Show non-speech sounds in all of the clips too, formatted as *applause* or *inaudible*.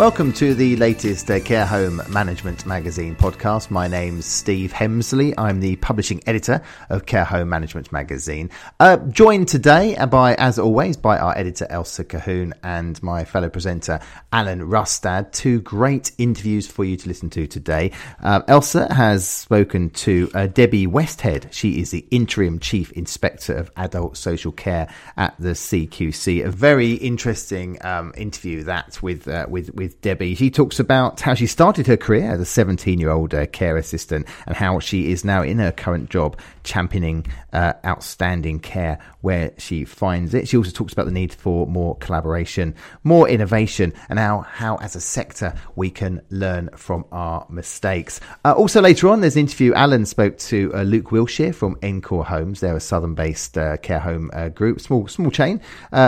Welcome to the latest uh, Care Home Management Magazine podcast. My name's Steve Hemsley. I'm the publishing editor of Care Home Management Magazine. Uh, joined today by, as always, by our editor Elsa Colquhoun and my fellow presenter Alan Rustad. Two great interviews for you to listen to today. Uh, Elsa has spoken to uh, Debbie Westhead. She is the interim chief inspector of adult social care at the CQC. A very interesting um, interview that with uh, with with with Debbie. She talks about how she started her career as a 17 year old uh, care assistant and how she is now in her current job championing uh, outstanding care where she finds it. She also talks about the need for more collaboration, more innovation, and how, how as a sector we can learn from our mistakes. Uh, also, later on, there's an interview. Alan spoke to uh, Luke Wilshire from Encore Homes. They're a southern based uh, care home uh, group, small, small chain,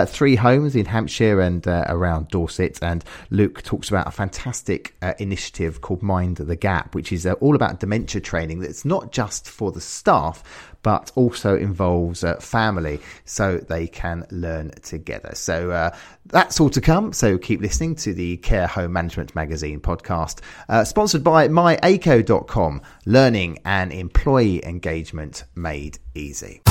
three homes in Hampshire and around Dorset. And Luke talks about a fantastic uh, initiative called Mind the Gap, which is uh, all about dementia training that's not just for the staff, but also involves uh, family so they can learn together. So uh, that's all to come. So keep listening to the Care Home Management Magazine podcast, uh, sponsored by myaco.com, learning and employee engagement made easy.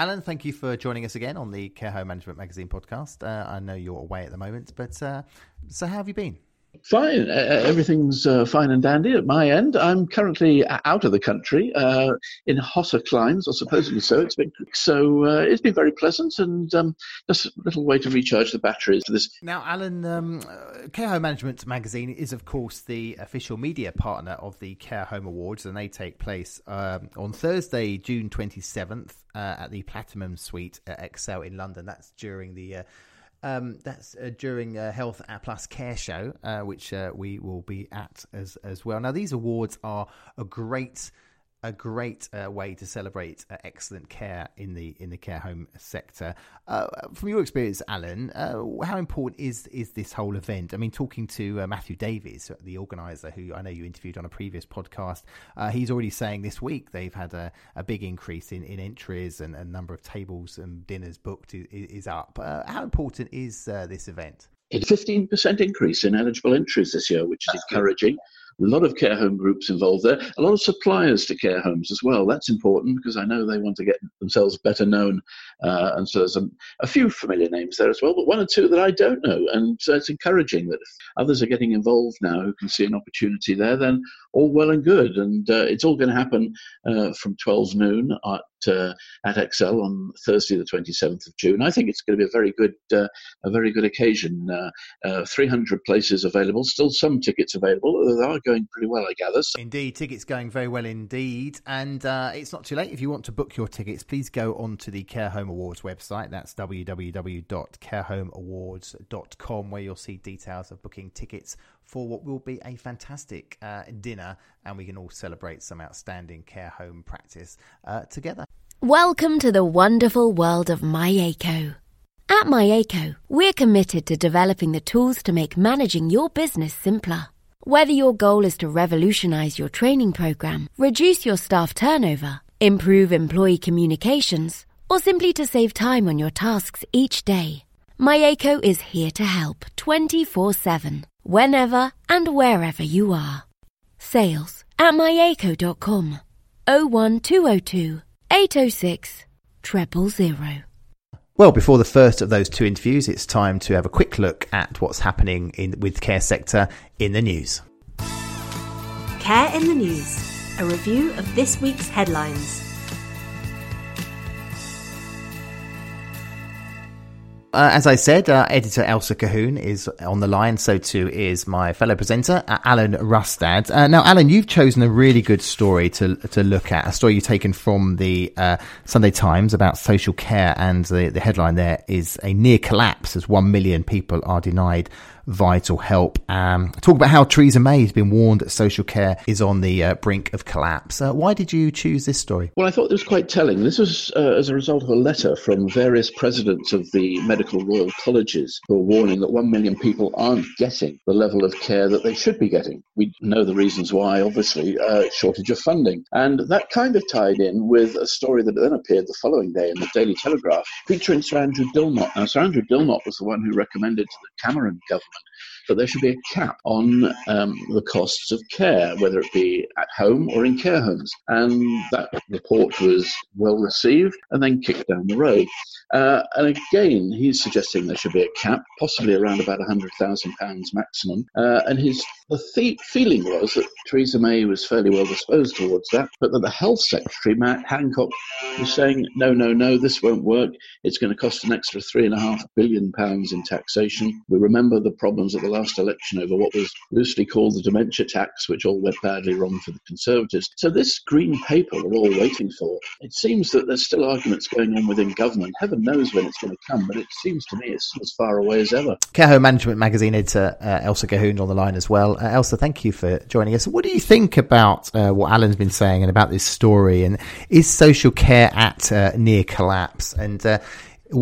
Alan, thank you for joining us again on the Care Home Management Magazine podcast. Uh, I know you're away at the moment, but uh, so how have you been? Fine. Uh, everything's uh, fine and dandy at my end. I'm currently out of the country uh, in hotter climes, or supposedly so. It's been so uh, it's been very pleasant, and um, just a little way to recharge the batteries for this. Now, Alan, um, Care Home Management Magazine is, of course, the official media partner of the Care Home Awards, and they take place um, on Thursday, June 27th, uh, at the Platinum Suite at Excel in London. That's during the uh, um, that's uh, during a Health Plus Care Show, uh, which uh, we will be at as as well. Now, these awards are a great a great uh, way to celebrate uh, excellent care in the in the care home sector. Uh, from your experience, Alan, uh, how important is is this whole event? I mean, talking to uh, Matthew Davies, the organizer, who I know you interviewed on a previous podcast, uh, he's already saying this week they've had a, a big increase in, in entries and a number of tables and dinners booked is, is up. how important is this event? It's a 15% increase in eligible entries this year, which is encouraging. Good a lot of care home groups involved there, a lot of suppliers to care homes as well. That's important because I know they want to get themselves better known. Uh, and so there's a, a, few familiar names there as well, but one or two that I don't know. And so it's encouraging that others are getting involved now who can see an opportunity there, then all well and good. And uh, it's all going to happen uh, from 12 noon at uh, at Excel on Thursday, the 27th of June. I think it's going to be a very good, uh, a very good occasion. Uh, uh 300 places available, still some tickets available. They are going pretty well, I gather. So. Indeed, tickets going very well indeed. And uh, it's not too late. If you want to book your tickets, please go on to the Care Home Awards website. That's www.carehomeawards.com, where you'll see details of booking tickets for what will be a fantastic uh, dinner, and we can all celebrate some outstanding care home practice uh, together. Welcome to the wonderful world of MyAco. At MyAco, we're committed to developing the tools to make managing your business simpler. Whether your goal is to revolutionize your training program, reduce your staff turnover, improve employee communications, or simply to save time on your tasks each day, MyAco is here to help 24 7 whenever and wherever you are. Sales at myaco.com 01202 806 000. Well, before the first of those two interviews, it's time to have a quick look at what's happening in with care sector in the news. Care in the news, a review of this week's headlines. Uh, as I said, uh, editor Elsa Colquhoun is on the line. So too is my fellow presenter, uh, Alan Rustad. Uh, now, Alan, you've chosen a really good story to to look at. A story you've taken from the uh, Sunday Times about social care, and the, the headline there is a near collapse as one million people are denied vital help. Um, talk about how Theresa May has been warned that social care is on the uh, brink of collapse. Uh, why did you choose this story? Well, I thought it was quite telling. This was uh, as a result of a letter from various presidents of the medical royal colleges who are warning that one million people aren't getting the level of care that they should be getting. We know the reasons why, obviously, uh, shortage of funding. And that kind of tied in with a story that then appeared the following day in the Daily Telegraph featuring Sir Andrew Dilnot. Now, Sir Andrew Dilnot was the one who recommended to the Cameron government happened that there should be a cap on um, the costs of care, whether it be at home or in care homes. And that report was well received and then kicked down the road. Uh, and again, he's suggesting there should be a cap, possibly around about £100,000 maximum. Uh, and his the th- feeling was that Theresa May was fairly well disposed towards that, but that the Health Secretary, Matt Hancock, was saying, no, no, no, this won't work. It's going to cost an extra £3.5 billion in taxation. We remember the problems at the last election over what was loosely called the dementia tax, which all went badly wrong for the Conservatives. So this green paper we're all waiting for, it seems that there's still arguments going on within government. Heaven knows when it's going to come, but it seems to me it's as far away as ever. Care Home Management Magazine editor uh, Elsa Colquhoun on the line as well. Uh, Elsa, thank you for joining us. What do you think about uh, what Alan's been saying and about this story? And is social care at uh, near collapse? And uh,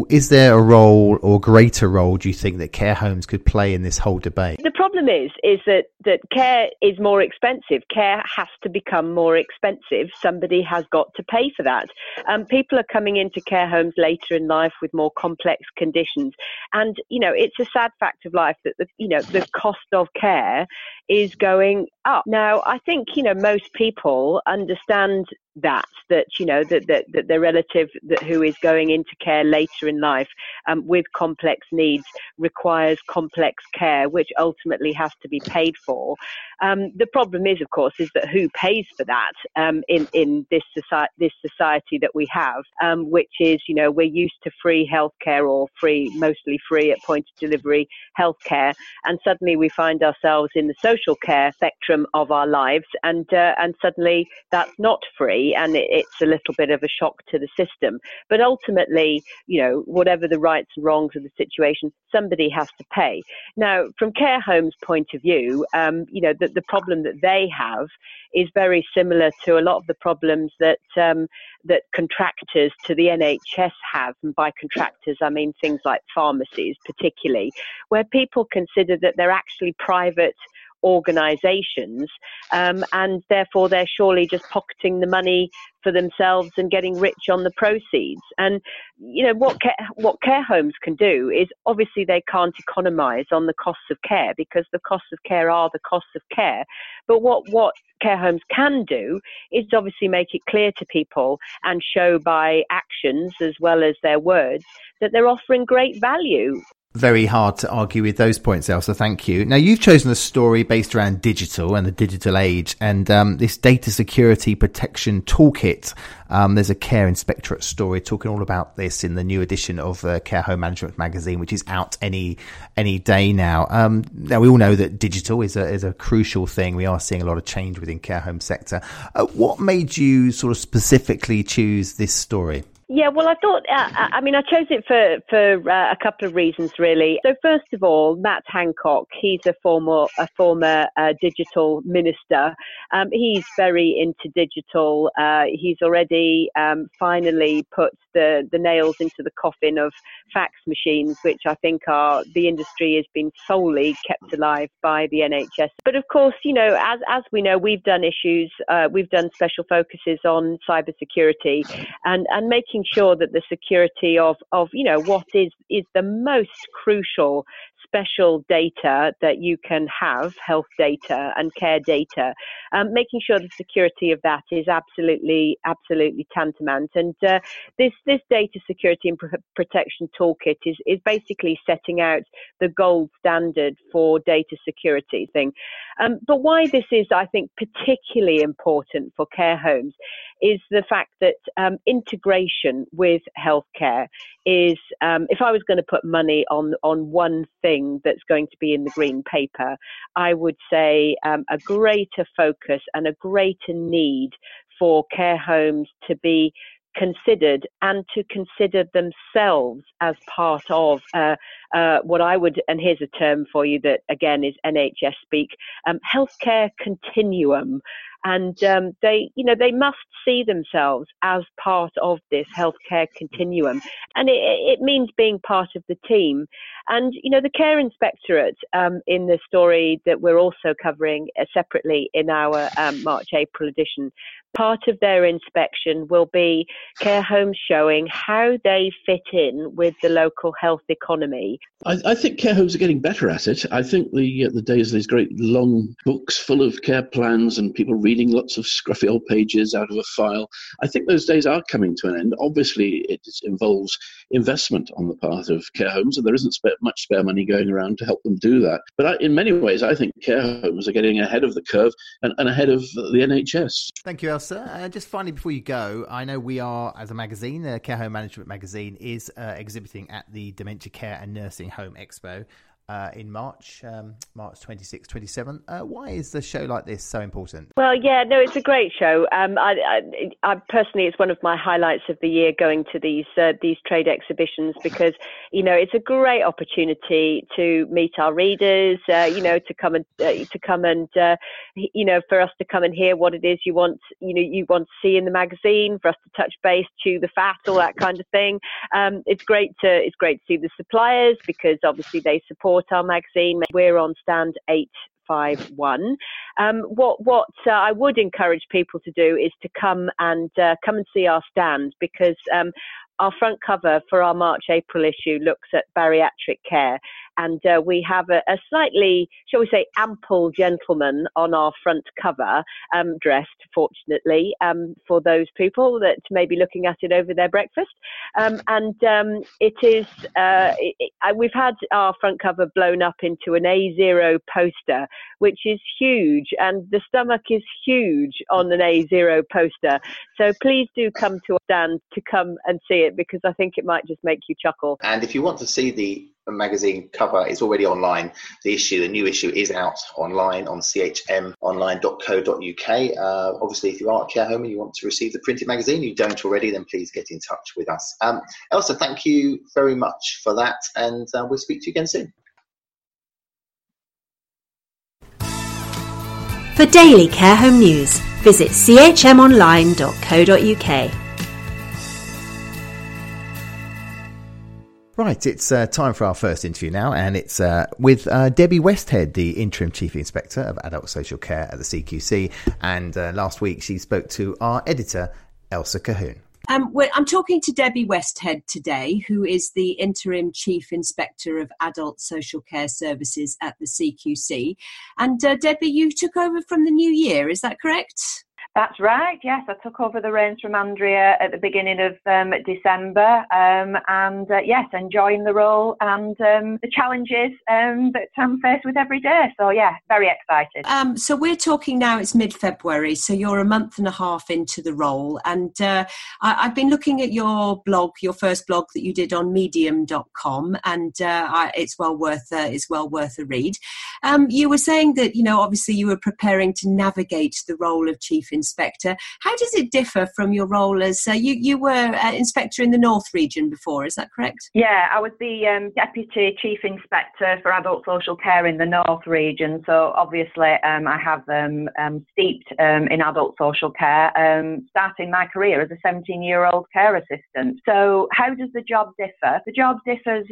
is there a role or greater role do you think that care homes could play in this whole debate? The problem is is that that care is more expensive. Care has to become more expensive. Somebody has got to pay for that. Um, people are coming into care homes later in life with more complex conditions, and you know it's a sad fact of life that the you know the cost of care is going up. Now, I think you know most people understand that that you know that that, that their relative that who is going into care later in life um, with complex needs requires complex care, which ultimately has to be paid for. Um, the problem is, of course, is that who pays for that um, in in this society this society that we have, um, which is you know we're used to free healthcare or free mostly free at point of delivery healthcare, and suddenly we find ourselves in the social care spectrum of our lives, and uh, and suddenly that's not free, and it, it's a little bit of a shock to the system. But ultimately, you know, whatever the rights and wrongs of the situation, somebody has to pay. Now, from care homes' point of view, um, you know, the, the problem that they have is very similar to a lot of the problems that um, that contractors to the NHS have, and by contractors I mean things like pharmacies, particularly, where people consider that they're actually private organisations, um, and therefore they're surely just pocketing the money for themselves and getting rich on the proceeds. And you know what care, what care homes can do is obviously they can't economise on the costs of care because the costs of care are the costs of care. But what what care homes can do is obviously make it clear to people and show by actions as well as their words that they're offering great value very hard to argue with those points, Elsa. Thank you. Now, you've chosen a story based around digital and the digital age, and um, this data security protection toolkit. Um, there's a care inspectorate story talking all about this in the new edition of uh, Care Home Management magazine, which is out any any day now. Um, now, we all know that digital is a is a crucial thing. We are seeing a lot of change within care home sector. Uh, what made you sort of specifically choose this story? Yeah, well, I thought, uh, uh, I mean, I chose it for, for uh, a couple of reasons, really. So, first of all, Matt Hancock, he's a former, a former uh, digital minister. Um, he's very into digital. Uh, he's already um, finally put the, the nails into the coffin of fax machines, which I think are the industry has been solely kept alive by the NHS. But of course, you know, as, as we know, we've done issues, uh, we've done special focuses on cybersecurity and, and making making sure that the security of, of you know what is is the most crucial special data that you can have, health data and care data, um, making sure the security of that is absolutely, absolutely tantamount. And uh, this this data security and pr- protection toolkit is is basically setting out the gold standard for data security thing. Um, but why this is, I think, particularly important for care homes is the fact that um, integration with healthcare is, um, if I was going to put money on on one thing that's going to be in the green paper, I would say um, a greater focus and a greater need for care homes to be considered and to consider themselves as part of uh, uh, what I would, and here's a term for you that again is NHS speak, um, healthcare continuum and um, they, you know, they must see themselves as part of this healthcare continuum, and it, it means being part of the team. And you know, the care inspectorate um, in the story that we're also covering uh, separately in our um, March-April edition part of their inspection will be care homes showing how they fit in with the local health economy. I, I think care homes are getting better at it. I think the uh, the days of these great long books full of care plans and people reading lots of scruffy old pages out of a file, I think those days are coming to an end. Obviously, it involves investment on the part of care homes, and there isn't much spare money going around to help them do that. But I, in many ways, I think care homes are getting ahead of the curve and, and ahead of the NHS. Thank you, Elsa. Uh, just finally, before you go, I know we are, as a magazine, the Care Home Management magazine, is uh, exhibiting at the Dementia Care and Nursing Home Expo uh, in March, um, March 26, 27. Uh, why is the show like this so important? Well, yeah, no, it's a great show. Um, I, I, I, personally, it's one of my highlights of the year going to these uh, these trade exhibitions because you know it's a great opportunity to meet our readers. Uh, you know, to come and uh, to come and uh, you know for us to come and hear what it is you want you know you want to see in the magazine, for us to touch base, chew the fat, all that kind of thing. Um, it's great to it's great to see the suppliers because obviously they support our magazine. We're on stand eight five one. Um, what what uh, I would encourage people to do is to come and uh, come and see our stand because um, our front cover for our March April issue looks at bariatric care, and uh, we have a, a, slightly, shall we say, ample gentleman on our front cover, um, dressed, fortunately, um, for those people that may be looking at it over their breakfast. Um, and um, it is, uh, it, it, we've had our front cover blown up into an A0 poster, which is huge, and the stomach is huge on an A0 poster. So please do come to stand to come and see it because I think it might just make you chuckle. And if you want to see the magazine cover is already online. The issue, the new issue, is out online on chmonline.co.uk. Uh, obviously, if you are a care home and you want to receive the printed magazine, you don't already, then please get in touch with us. Um, Elsa, thank you very much for that, and uh, we'll speak to you again soon. For daily care home news, visit chmonline.co.uk. Right, it's uh, time for our first interview now, and it's uh, with uh, Debbie Westhead, the Interim Chief Inspector of Adult Social Care at the CQC. And uh, last week she spoke to our editor, Elsa Colquhoun. Um, I'm talking to Debbie Westhead today, who is the Interim Chief Inspector of Adult Social Care Services at the CQC. And uh, Debbie, you took over from the new year, is that correct? That's right. Yes, I took over the reins from Andrea at the beginning of um, December, um, and uh, yes, enjoying the role and um, the challenges um, that I'm faced with every day. So yeah, very excited. Um, so we're talking now. It's mid-February, so you're a month and a half into the role, and uh, I, have been looking at your blog, your first blog that you did on Medium.com, and uh, I, it's well worth uh, it's well worth a read. Um, you were saying that you know obviously you were preparing to navigate the role of chief inspector inspector. How does it differ from your role as uh, you, you were uh, inspector in the North region before? Is that correct? Yeah, I was the um, deputy chief inspector for adult social care in the North region. So obviously, um, I have um, um steeped um, in adult social care, um, starting my career as a 17 year old care assistant. So, how does the job differ? The job differs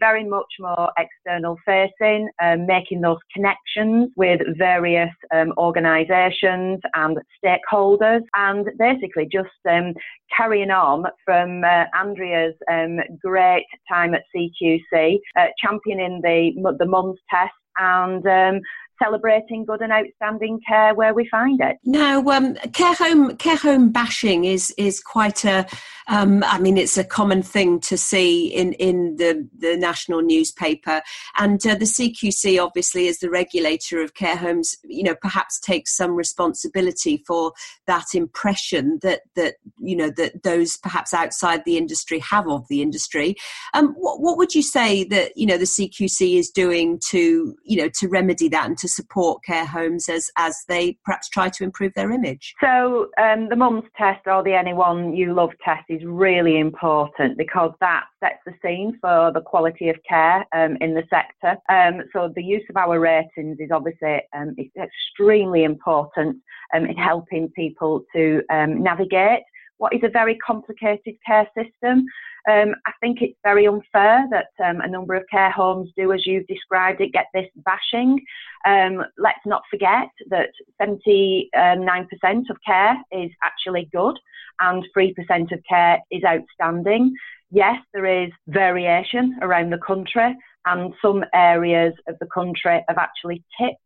very much more external facing, making those connections with various organisations and stakeholders and basically just um, carrying on from uh, Andrea's um, great time at CQC, uh, championing the, the mums test and um, celebrating good and outstanding care where we find it. Now, um, care home care home bashing is is quite a Um, I mean, it's a common thing to see in, in the, the national newspaper. And uh, the CQC, obviously, as the regulator of care homes, you know, perhaps takes some responsibility for that impression that, that you know, that those perhaps outside the industry have of the industry. Um, what, what would you say that, you know, the CQC is doing to, you know, to remedy that and to support care homes as, as they perhaps try to improve their image? So um, the mums test or the anyone you love test is really important because that sets the scene for the quality of care um, in the sector. Um, so the use of our ratings is obviously um, extremely important um, in helping people to um, navigate what is a very complicated care system. Um, I think it's very unfair that um, a number of care homes do, as you've described it, get this bashing. Um, let's not forget that 79% of care is actually good and 3% of care is outstanding. Yes, there is variation around the country, and some areas of the country have actually tipped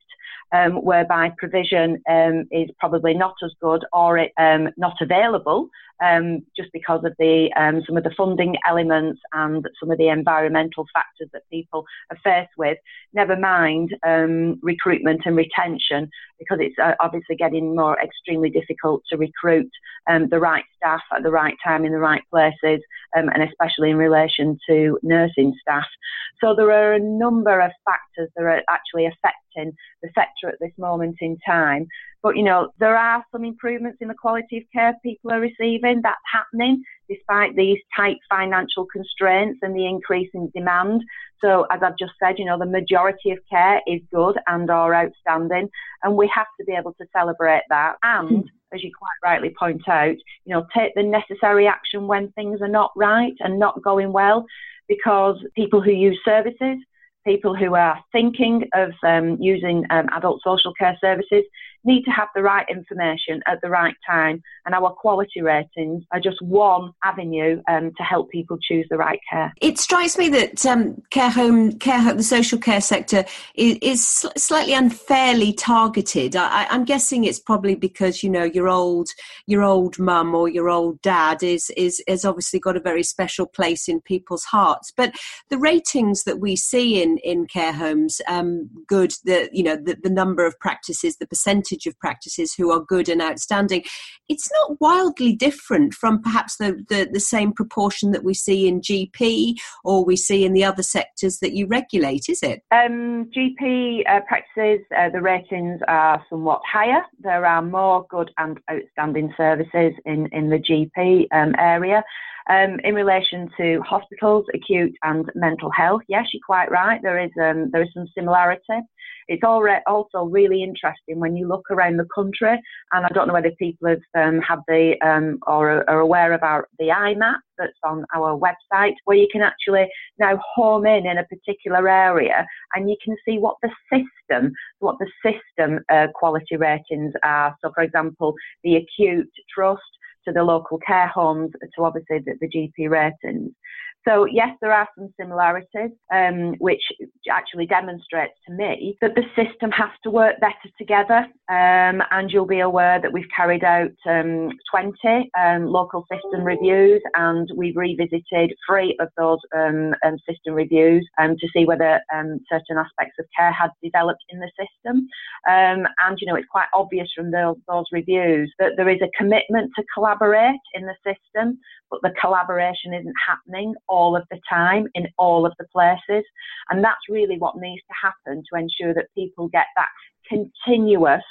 um, whereby provision um, is probably not as good or it, um, not available um, just because of the um, some of the funding elements and some of the environmental factors that people are faced with. Never mind um, recruitment and retention, because it's uh, obviously getting more extremely difficult to recruit the right staff at the right time in the right places, and especially in relation to nursing staff. So there are a number of factors that are actually affecting the sector at this moment in time. But you know, there are some improvements in the quality of care people are receiving. That's happening despite these tight financial constraints and the increase in demand. So as I've just said, you know, the majority of care is good and are outstanding, and we have to be able to celebrate that. And as you quite rightly point out, you know, take the necessary action when things are not right and not going well because people who use services, people who are thinking of um, using um, adult social care services, need to have the right information at the right time, and our quality ratings are just one avenue um, to help people choose the right care. It strikes me that um, care home, care home, the social care sector is, is slightly unfairly targeted. I, am guessing it's probably because you know your old your old mum or your old dad is is has obviously got a very special place in people's hearts. But the ratings that we see in in care homes, um, good, the you know the, the number of practices, the percentage of practices who are good and outstanding, it's not wildly different from perhaps the, the, the same proportion that we see in GP or we see in the other sectors that you regulate, is it? Um, GP uh, practices, uh, the ratings are somewhat higher. There are more good and outstanding services in, in the GP um, area. Um, in relation to hospitals, acute and mental health, yes, you're quite right. There is um, there is some similarity. It's also really interesting when you look around the country, and I don't know whether people have um, had the um, or are aware of our the IMAP that's on our website, where you can actually now home in in a particular area, and you can see what the system, what the system uh, quality ratings are. So, for example, the acute trust to the local care homes to obviously the, the GP ratings. So yes, there are some similarities, um, which actually demonstrates to me that the system has to work better together. Um, and you'll be aware that we've carried out um, 20 um, local system reviews, and we've revisited three of those um, um, system reviews to see whether certain aspects of care had developed in the system. and you know, it's quite obvious from those, those reviews that there is a commitment to collaborate in the system, but the collaboration isn't happening all of the time in all of the places. And that's really what needs to happen to ensure that people get that continuous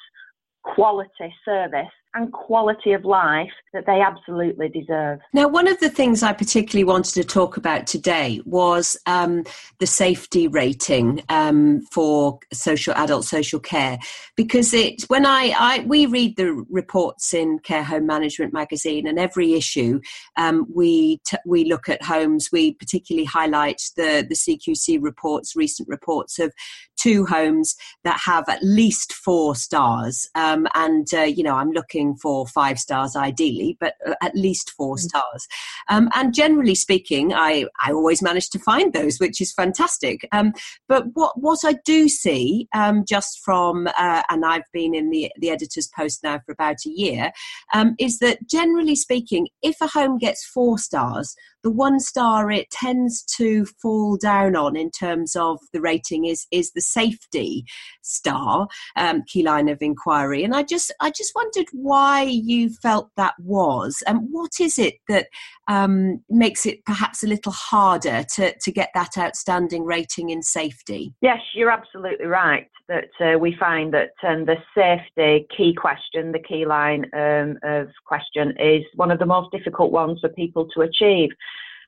quality service and quality of life that they absolutely deserve. Now, one of the things I particularly wanted to talk about today was um, the safety rating um, for social adult social care, because it when I, I we read the reports in Care Home Management magazine, and every issue um, we t- we look at homes. We particularly highlight the the CQC reports, recent reports of two homes that have at least four stars, um, and uh, you know I'm looking looking for five stars ideally, but uh, at least four Mm. stars. Um, and generally speaking, I, I always manage to find those, which is fantastic. Um, but what, what I do see, um, just from, uh, and I've been in the, the editor's post now for about a year, um, is that generally speaking, if a home gets four stars, the one star it tends to fall down on in terms of the rating is is the safety star um, key line of inquiry and i just i just wondered why you felt that was and what is it that um, makes it perhaps a little harder to to get that outstanding rating in safety Yes, you're absolutely right that uh, we find that um, the safety key question, the key line um, of question, is one of the most difficult ones for people to achieve.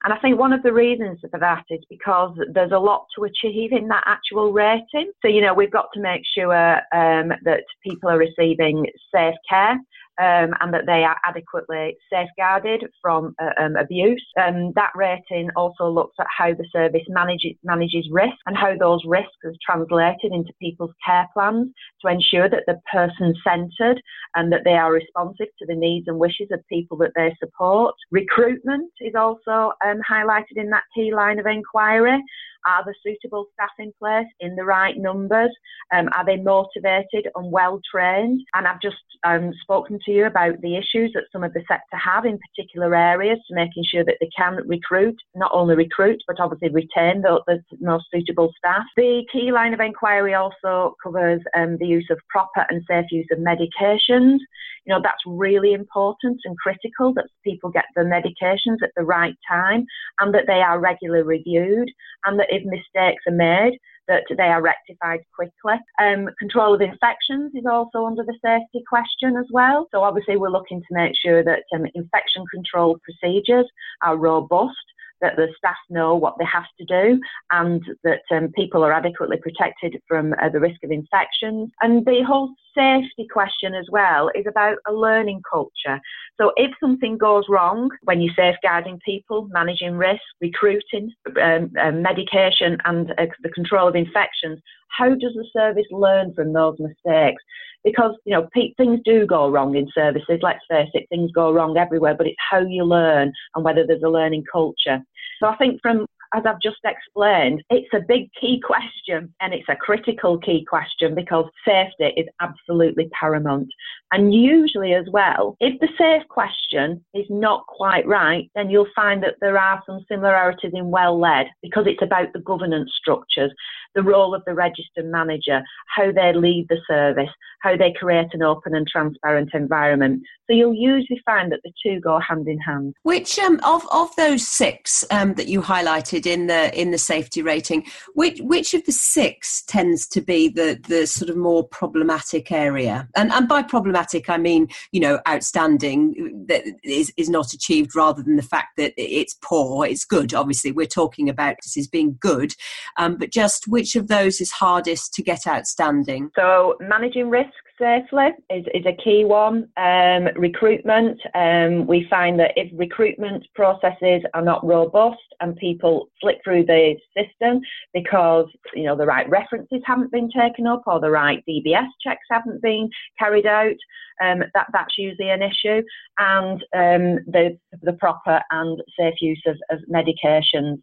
And I think one of the reasons for that is because there's a lot to achieve in that actual rating. So, you know, we've got to make sure um, that people are receiving safe care. Um, and that they are adequately safeguarded from uh, um, abuse. Um, that rating also looks at how the service manages, manages risk and how those risks are translated into people's care plans to ensure that they're person centred and that they are responsive to the needs and wishes of people that they support. Recruitment is also um, highlighted in that key line of inquiry. Are the suitable staff in place in the right numbers? Um, are they motivated and well trained? And I've just um, spoken to you about the issues that some of the sector have in particular areas to making sure that they can recruit, not only recruit, but obviously retain the, the most suitable staff. The key line of inquiry also covers um, the use of proper and safe use of medications. You know, that's really important and critical that people get the medications at the right time and that they are regularly reviewed and that if mistakes are made, that they are rectified quickly. Um, control of infections is also under the safety question as well. So obviously we're looking to make sure that um, infection control procedures are robust that the staff know what they have to do and that um, people are adequately protected from uh, the risk of infections. And the whole safety question as well is about a learning culture. So if something goes wrong when you're safeguarding people, managing risk, recruiting, um, um, medication, and uh, the control of infections, how does the service learn from those mistakes? Because you know pe- things do go wrong in services. Let's face it, things go wrong everywhere. But it's how you learn and whether there's a learning culture. So I think from as I've just explained, it's a big key question and it's a critical key question because safety is absolutely paramount. And usually, as well, if the safe question is not quite right, then you'll find that there are some similarities in well led because it's about the governance structures, the role of the registered manager, how they lead the service, how they create an open and transparent environment. So you'll usually find that the two go hand in hand. Which um, of of those six um, that you highlighted in the in the safety rating, which which of the six tends to be the the sort of more problematic area? And and by problematic, I mean you know outstanding that is is not achieved, rather than the fact that it's poor. It's good. Obviously, we're talking about this as being good, um, but just which of those is hardest to get outstanding? So managing risk safely is, is a key one. Um, recruitment, um, we find that if recruitment processes are not robust and people slip through the system because you know the right references haven't been taken up or the right DBS checks haven't been carried out, um, that that's usually an issue, and um, the the proper and safe use of, of medications.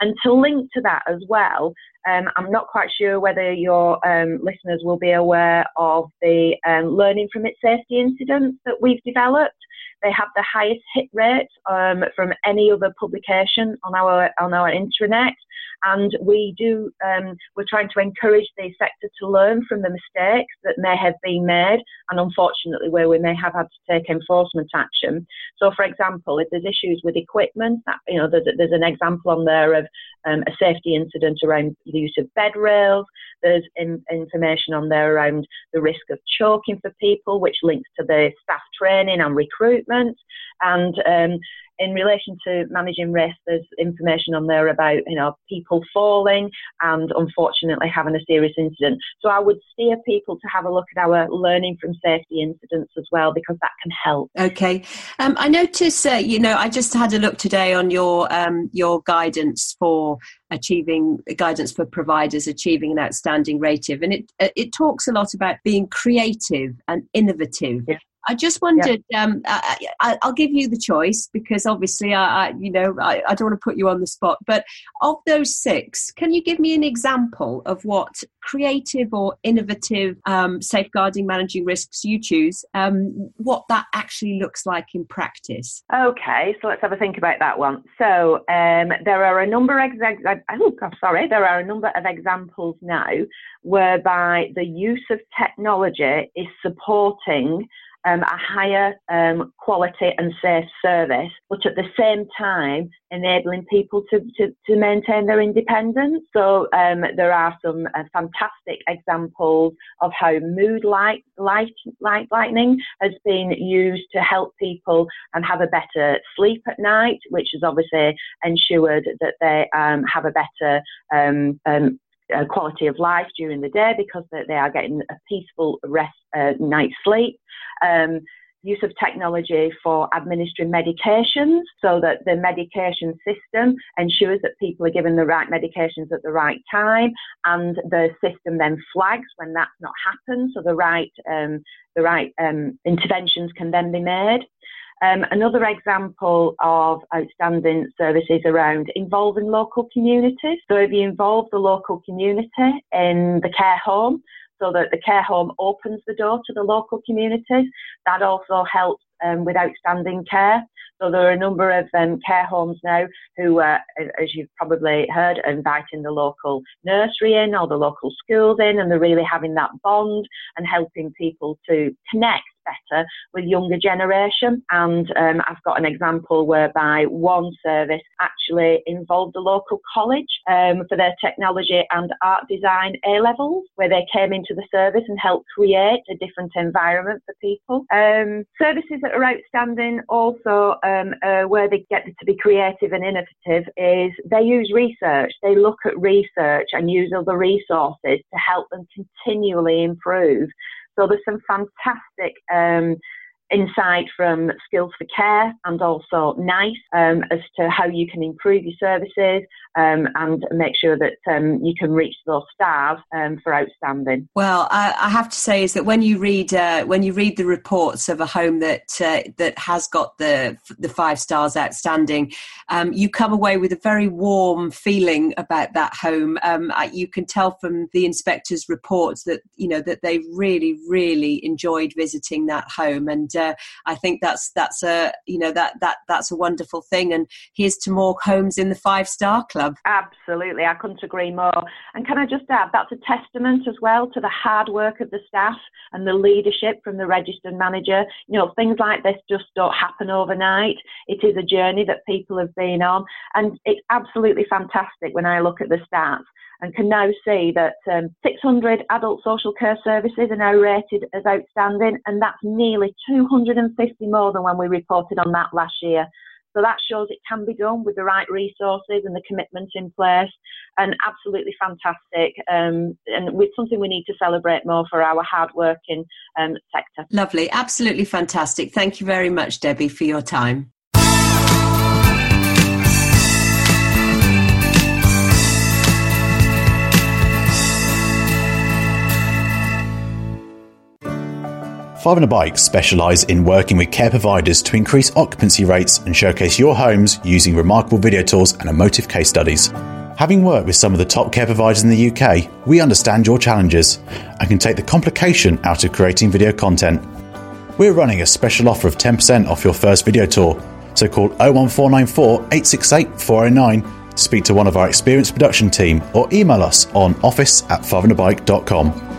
And to link to that as well, um, I'm not quite sure whether your um, listeners will be aware of the um, learning from its safety incidents that we've developed. They have the highest hit rate um, from any other publication on our on our intranet, and we do um, we're trying to encourage the sector to learn from the mistakes that may have been made, and unfortunately where we may have had to take enforcement action. So, for example, if there's issues with equipment, that, you know, there's, there's an example on there of um, a safety incident around the use of bed rails. There's in, information on there around the risk of choking for people, which links to the staff training and recruitment. And um, in relation to managing risk, there's information on there about you know people falling and unfortunately having a serious incident. So I would steer people to have a look at our learning from safety incidents as well because that can help. Okay, um, I notice uh, you know I just had a look today on your um, your guidance for achieving guidance for providers achieving an outstanding rating, and it uh, it talks a lot about being creative and innovative. Yeah. I just wondered. Um, I, will give you the choice because obviously, I, I you know, I, I, don't want to put you on the spot. But of those six, can you give me an example of what creative or innovative um, safeguarding managing risks you choose? Um, what that actually looks like in practice? Okay, so let's have a think about that one. So um, there are a number of ex- oh, sorry, there are a number of examples now whereby the use of technology is supporting um, a higher um, quality and safe service, but at the same time enabling people to, to, to maintain their independence. So um, there are some uh, fantastic examples of how mood light, light, light lightning has been used to help people and have a better sleep at night, which has obviously ensured that they um, have a better um, um, uh, quality of life during the day because they, are getting a peaceful rest uh, night's sleep. Um, use of technology for administering medications so that the medication system ensures that people are given the right medications at the right time and the system then flags when that's not happened so the right um, the right um, interventions can then be made um, another example of outstanding services around involving local communities. So if you involve the local community in the care home, so that the care home opens the door to the local communities, that also helps um, with outstanding care. So there are a number of um, care homes now who, uh, as you've probably heard, are inviting the local nursery in or the local schools in, and they're really having that bond and helping people to connect better with younger generation. And um, I've got an example whereby one service actually involved the local college um, for their technology and art design A levels, where they came into the service and helped create a different environment for people. Um, services that are outstanding also uh, where they get to be creative and innovative is they use research. They look at research and use other resources to help them continually improve so there's some fantastic um, insight from Skills for Care and also NICE um, as to how you can improve your services um, and make sure that um, you can reach those stars um, for outstanding. Well, I, I, have to say is that when you read uh, when you read the reports of a home that uh, that has got the the five stars outstanding, um, you come away with a very warm feeling about that home. Um, you can tell from the inspectors' reports that you know that they really really enjoyed visiting that home and uh, I think that's that's a you know that that that's a wonderful thing. And here's to more homes in the five star club. Absolutely, I couldn't agree more. And can I just add that's a testament as well to the hard work of the staff and the leadership from the registered manager. You know, things like this just don't happen overnight. It is a journey that people have been on, and it's absolutely fantastic when I look at the stats and can now see that um, 600 adult social care services are now rated as outstanding, and that's nearly 250 more than when we reported on that last year. So that shows it can be done with the right resources and the commitment in place, and absolutely fantastic, um, and with something we need to celebrate more for our hard-working um, sector. Lovely, absolutely fantastic. Thank you very much, Debbie, for your time. Five on a Bike specialise in working with care providers to increase occupancy rates and showcase your homes using remarkable video tours and emotive case studies. Having worked with some of the top care providers in the UK, we understand your challenges and can take the complication out of creating video content. We're running a special offer of 10% off your first video tour, so call 01494 868 409 to speak to one of our experienced production team or email us on office at fiveonabike.com.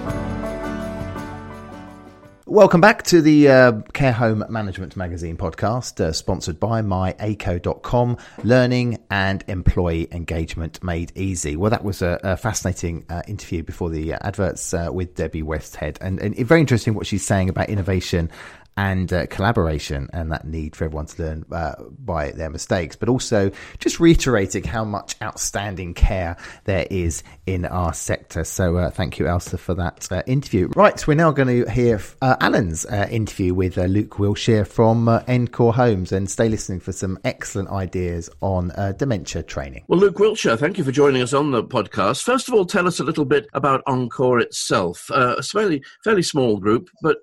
Welcome back to the uh, Care Home Management Magazine podcast, uh, sponsored by myaco.com, learning and employee engagement made easy. Well, that was a, a fascinating uh, interview before the uh, adverts uh, with Debbie Westhead, and, and very interesting what she's saying about innovation and uh, collaboration and that need for everyone to learn uh, by their mistakes, but also just reiterating how much outstanding care there is in our sector. So uh, thank you, Elsa, for that uh, interview. Right, we're now going to hear uh, Alan's uh, interview with Luke Wilshire from Encore Homes and stay listening for some excellent ideas on dementia training. Well, Luke Wilshire, thank you for joining us on the podcast. First of all, tell us a little bit about Encore itself. a fairly, fairly small group, but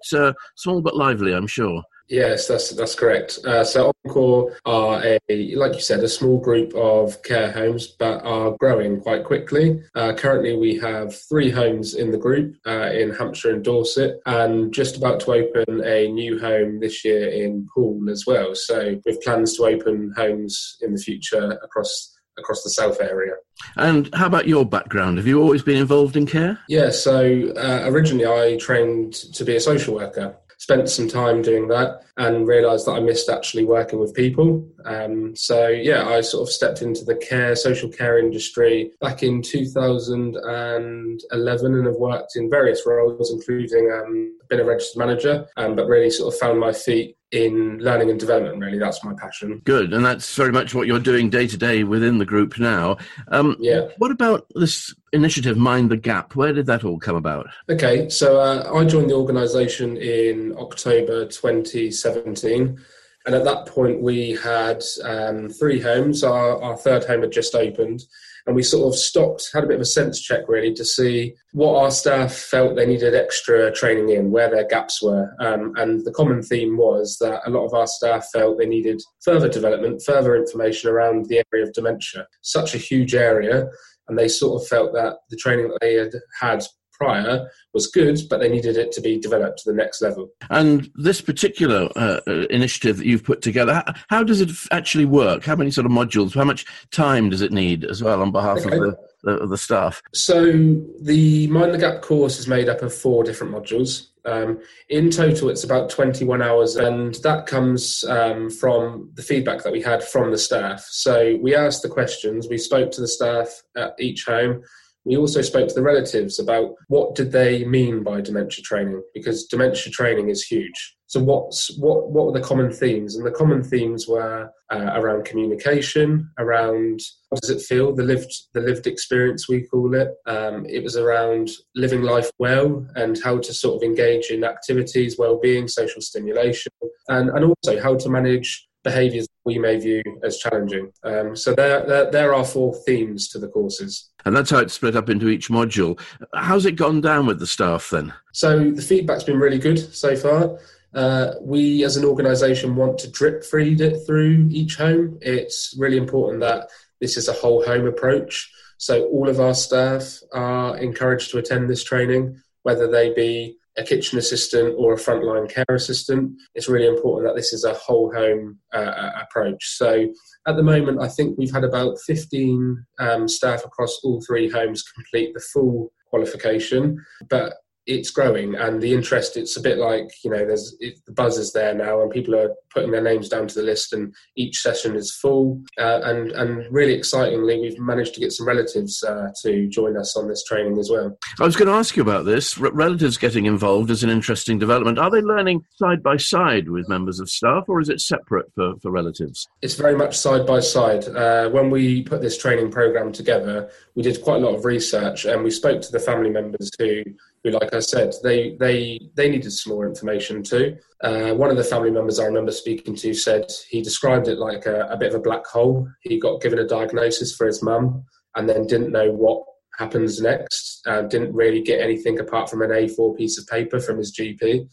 small but lively, I'm I'm sure. Yes, that's that's correct. Uh, so Encore are a, like you said, a small group of care homes, but are growing quite quickly. Uh, currently, we have three homes in the group uh, in Hampshire and Dorset, and just about to open a new home this year in Poole as well. So we have plans to open homes in the future across across the south area. And how about your background? Have you always been involved in care? Yeah, so uh, originally I trained to be a social worker spent some time doing that and realized that I missed actually working with people. Um, so, yeah, I sort of stepped into the care, social care industry back in 2011 and have worked in various roles, including um, been a registered manager, um, but really sort of found my feet in learning and development. Really, that's my passion. Good, and that's very much what you're doing day to day within the group now. Um, yeah. What about this initiative, Mind the Gap? Where did that all come about? Okay, so uh, I joined the organisation in October 2017. And at that point, we had um, three homes. Our, our third home had just opened and we sort of stopped, had a bit of a sense check really to see what our staff felt they needed extra training in, where their gaps were. Um, and the common theme was that a lot of our staff felt they needed further development, further information around the area of dementia, such a huge area. And they sort of felt that the training that they had had prior was good, but they needed it to be developed to the next level. And this particular uh, uh initiative that you've put together, how, how, does it actually work? How many sort of modules? How much time does it need as well on behalf okay. of the, the, the staff? So the Mind the Gap course is made up of four different modules. Um, in total, it's about 21 hours, and that comes um, from the feedback that we had from the staff. So we asked the questions, we spoke to the staff at each home, we also spoke to the relatives about what did they mean by dementia training because dementia training is huge. So what's what what were the common themes? And the common themes were uh, around communication, around what does it feel, the lived the lived experience we call it. Um, it was around living life well and how to sort of engage in activities, well-being, social stimulation, and and also how to manage behaviours we may view as challenging. Um, so there, there, there are four themes to the courses. And that's how it's split up into each module. How's it gone down with the staff then? So the feedback's been really good so far. Uh, we as an organisation want to drip feed it through each home. It's really important that this is a whole home approach. So all of our staff are encouraged to attend this training, whether they be a kitchen assistant or a frontline care assistant. It's really important that this is a whole home uh, approach. So at the moment, I think we've had about 15 um, staff across all three homes complete the full qualification, but it's growing and the interest it's a bit like you know there's it, the buzz is there now and people are putting their names down to the list and each session is full. Uh, and and really excitingly we've managed to get some relatives uh, to join us on this training as well. I was going to ask you about this. R- relatives getting involved is an interesting development. Are they learning side by side with members of staff or is it separate for, for relatives? It's very much side by side. Uh, when we put this training program together we did quite a lot of research and we spoke to the family members who who, like I said, they they they needed some more information too. Uh, one of the family members I remember speaking to said he described it like a, a bit of a black hole. He got given a diagnosis for his mum and then didn't know what happens next. Uh, didn't really get anything apart from an A4 piece of paper from his GP,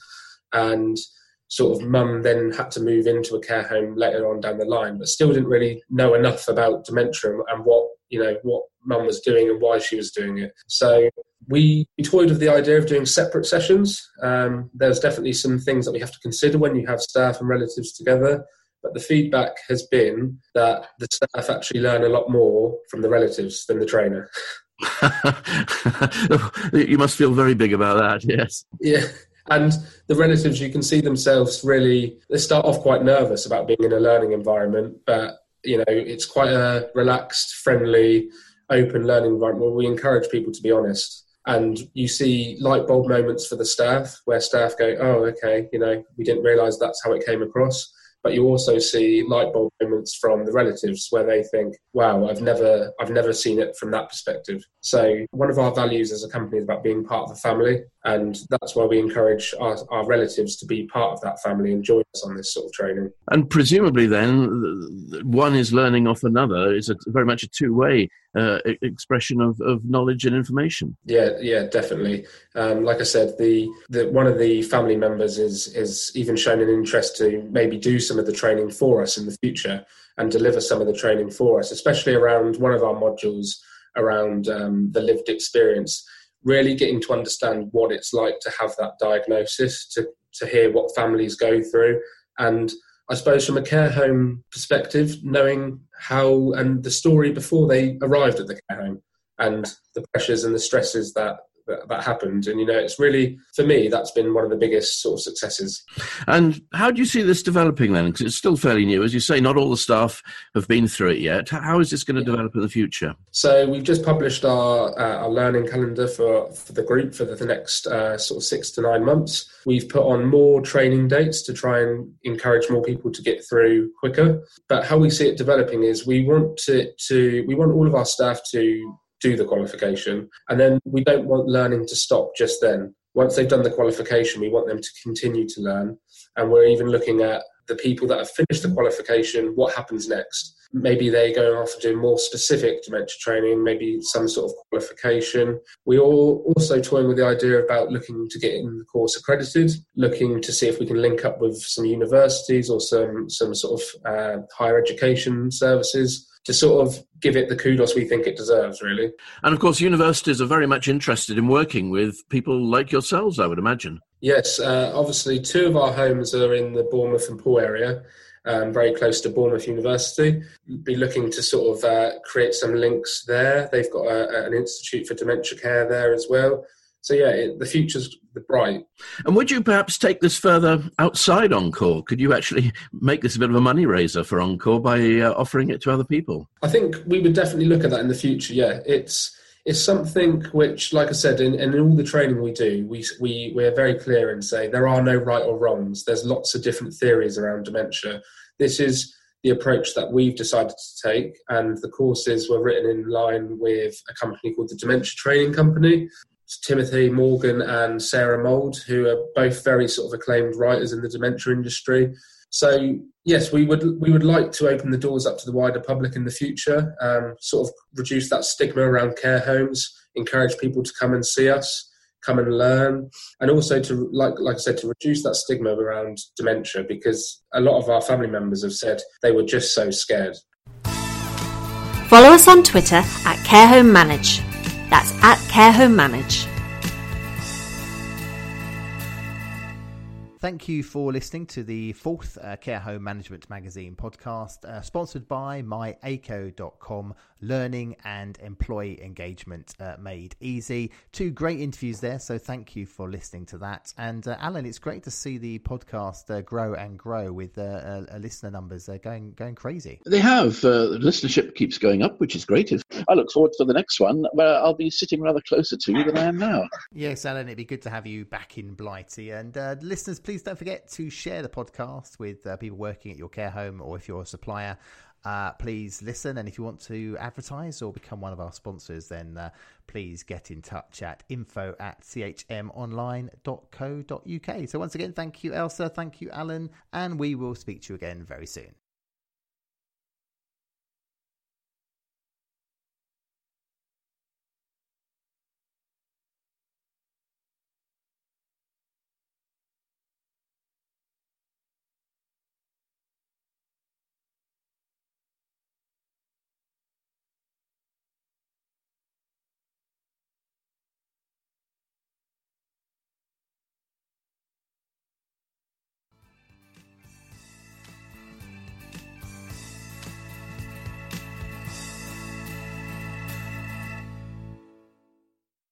and sort of mum then had to move into a care home later on down the line, but still didn't really know enough about dementia and what you know what mum was doing and why she was doing it. So we, toyed with the idea of doing separate sessions. Um, there's definitely some things that we have to consider when you have staff and relatives together. But the feedback has been that the staff actually learn a lot more from the relatives than the trainer. *laughs* you must feel very big about that, yes. Yeah. And the relatives, you can see themselves really, they start off quite nervous about being in a learning environment, but you know, it's quite a relaxed, friendly, open learning environment where we encourage people to be honest and you see light bulb moments for the staff where staff go, oh, okay, you know, we didn't realize that's how it came across. But you also see light bulb moments from the relatives where they think, wow, I've never, I've never seen it from that perspective. So one of our values as a company is about being part of the family. And that's why we encourage our, our relatives to be part of that family and join us on this sort of training. And presumably then one is learning off another. It's a, very much a two-way uh, expression of, of knowledge and information. Yeah, yeah, definitely. Um, like I said, the, the one of the family members is is even shown an interest to maybe do some of the training for us in the future and deliver some of the training for us, especially around one of our modules around um, the lived experience. Really getting to understand what it's like to have that diagnosis, to to hear what families go through, and I suppose from a care home perspective, knowing how and the story before they arrived at the care home and the pressures and the stresses that that, that happened. And you know, it's really for me that's been one of the biggest sort of successes. And how do you see this developing then? Because it's still fairly new, as you say. Not all the staff have been through it yet. How is this going to develop in the future? So we've just published our uh, our learning calendar for for the group for the, the next uh, sort of six to nine months. We've put on more training dates to try and encourage more people to get through quicker. But how we see it developing is we want to, to we want all of our staff to do the qualification. And then we don't want learning to stop just then. Once they've done the qualification, we want them to continue to learn. And we're even looking at the people that have finished the qualification, what happens next? Maybe they're going off and doing more specific dementia training, maybe some sort of qualification. We are also toying with the idea about looking to get in the course accredited, looking to see if we can link up with some universities or some, some sort of uh, higher education services to sort of give it the kudos we think it deserves, really. And of course, universities are very much interested in working with people like yourselves, I would imagine. Yes, uh, obviously, two of our homes are in the Bournemouth and Poole area. Um, very close to Bournemouth University. Be looking to sort of uh, create some links there. They've got a, an institute for dementia care there as well. So yeah, it, the future's bright. And would you perhaps take this further outside Encore? Could you actually make this a bit of a money raiser for Encore by uh, offering it to other people? I think we would definitely look at that in the future. Yeah, it's it's something which, like I said, in, in all the training we do, we we we're very clear and say there are no right or wrongs. There's lots of different theories around dementia. This is the approach that we've decided to take, and the courses were written in line with a company called the Dementia Training Company, Timothy Morgan and Sarah Mould, who are both very sort of acclaimed writers in the dementia industry. So yes, we would we would like to open the doors up to the wider public in the future, um, sort of reduce that stigma around care homes, encourage people to come and see us, come and learn, and also to like like I said to reduce that stigma around dementia because a lot of our family members have said they were just so scared. Follow us on Twitter at Care Home Manage. That's at Care Home Manage. Thank you for listening to the fourth uh, Care Home Management Magazine podcast, uh, sponsored by myaco.com, learning and employee engagement uh, made easy. Two great interviews there, so thank you for listening to that. And uh, Alan, it's great to see the podcast uh, grow and grow with uh, listener numbers going going crazy. They have. the listenership keeps going up, which is great. I look forward to the next one where I'll be sitting rather closer to you than I am now. *laughs* yes, Alan, it'd be good to have you back in Blighty. And listeners, please please don't forget to share the podcast with uh, people working at your care home or if you're a supplier. Uh, please listen. And if you want to advertise or become one of our sponsors, then uh, please get in touch at info at chmonline.co.uk. So, once again, thank you, Elsa. Thank you, Alan. And we will speak to you again very soon.